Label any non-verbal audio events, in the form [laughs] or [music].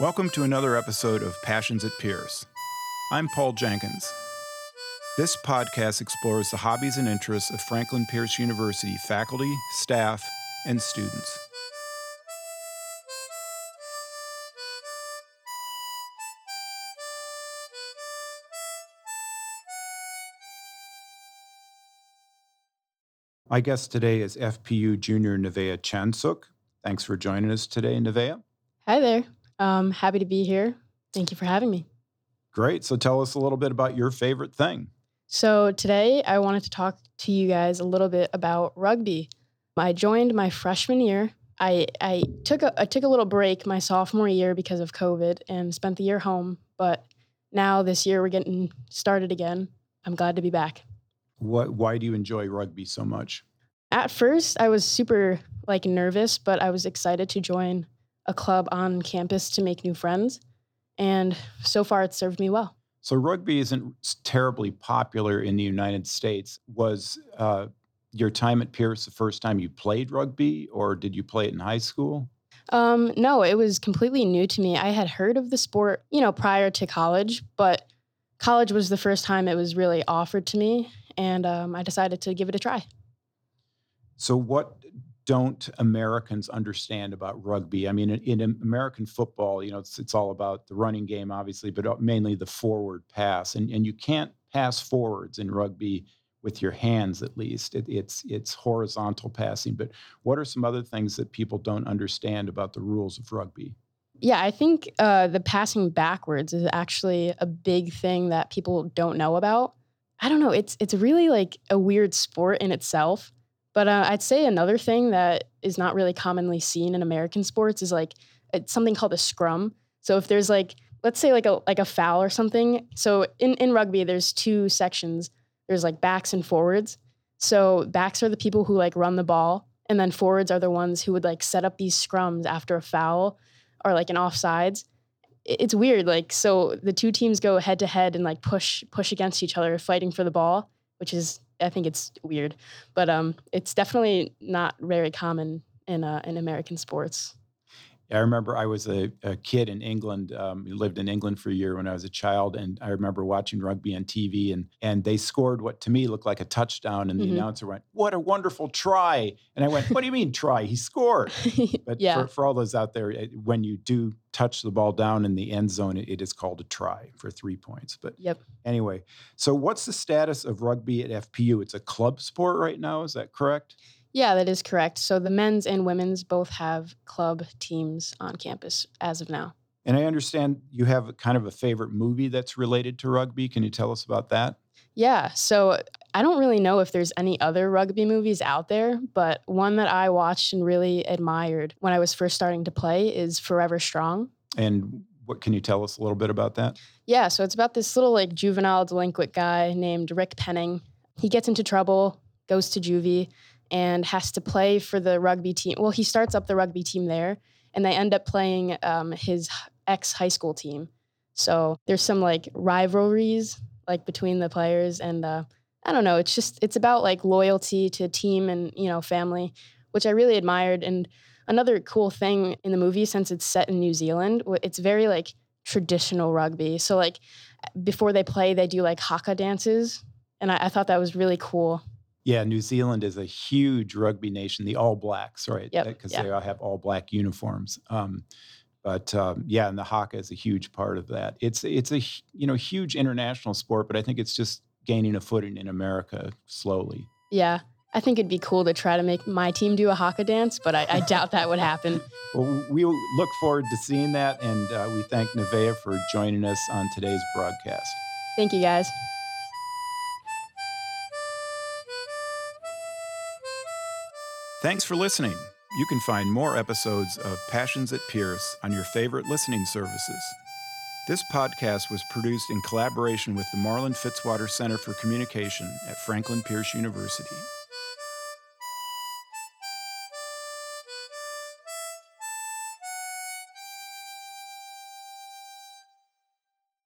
Welcome to another episode of Passions at Pierce. I'm Paul Jenkins. This podcast explores the hobbies and interests of Franklin Pierce University faculty, staff, and students. My guest today is FPU junior Nevaeh Chansouk. Thanks for joining us today, Nevaeh. Hi there. Um, happy to be here. Thank you for having me. Great. So tell us a little bit about your favorite thing. So today I wanted to talk to you guys a little bit about rugby. I joined my freshman year. I, I took a I took a little break my sophomore year because of COVID and spent the year home. But now this year we're getting started again. I'm glad to be back. What why do you enjoy rugby so much? At first I was super like nervous, but I was excited to join a club on campus to make new friends. And so far it's served me well. So rugby isn't terribly popular in the United States. Was uh, your time at Pierce the first time you played rugby, or did you play it in high school? Um, no, it was completely new to me. I had heard of the sport, you know, prior to college, but college was the first time it was really offered to me, and um, I decided to give it a try. So, what don't Americans understand about rugby? I mean, in, in, American football, you know, it's, it's all about the running game, obviously, but uh, mainly the forward pass, and and you can't pass forwards in rugby with your hands at least. It, it's it's horizontal passing. But what are some other things that people don't understand about the rules of rugby? Yeah, I think uh, the passing backwards is actually a big thing that people don't know about. I don't know. It's it's really like a weird sport in itself. But uh, I'd say another thing that is not really commonly seen in American sports is like it's something called a scrum. So if there's like let's say like a like a foul or something. So in in rugby there's two sections. There's like backs and forwards. So backs are the people who like run the ball and then forwards are the ones who would like set up these scrums after a foul or like an offsides. It's weird like so the two teams go head to head and like push push against each other fighting for the ball, which is I think it's weird, but um, it's definitely not very common in uh, in American sports. I remember I was a, a kid in England. Um, lived in England for a year when I was a child, and I remember watching rugby on TV, and and they scored what to me looked like a touchdown, and the mm-hmm. announcer went, "What a wonderful try!" And I went, "What do you mean try? He scored!" [laughs] But yeah. for, for all those out there, when you do touch the ball down in the end zone, it is called a try for three points. But yep. anyway, so what's the status of rugby at FPU? It's a club sport right now. Is that correct? Yeah, that is correct. So the men's and women's both have club teams on campus as of now. And I understand you have kind of a favorite movie that's related to rugby. Can you tell us about that? Yeah. So I don't really know if there's any other rugby movies out there, but one that I watched and really admired when I was first starting to play is Forever Strong. And what can you tell us a little bit about that? Yeah, so it's about this little like juvenile delinquent guy named Rick Penning. He gets into trouble, goes to juvie, and has to play for the rugby team. Well, he starts up the rugby team there, and they end up playing um, his ex high school team. So there's some like rivalries like between the players, and uh, I don't know. It's just it's about like loyalty to team and you know family, which I really admired. And another cool thing in the movie, since it's set in New Zealand, it's very like traditional rugby. So like before they play, they do like haka dances, and I, I thought that was really cool. Yeah, New Zealand is a huge rugby nation. The All Blacks, right? Because yep. they all have all black uniforms. Um, but um, yeah, and the haka is a huge part of that. It's it's a you know huge international sport, but I think it's just gaining a footing in America slowly. Yeah, I think it'd be cool to try to make my team do a haka dance, but I, I doubt that would happen. [laughs] Well, we look forward to seeing that, and uh, we thank Nevaeh for joining us on today's broadcast. Thank you, guys. Thanks for listening. You can find more episodes of Passions at Pierce on your favorite listening services. This podcast was produced in collaboration with the Marlin Fitzwater Center for Communication at Franklin Pierce University.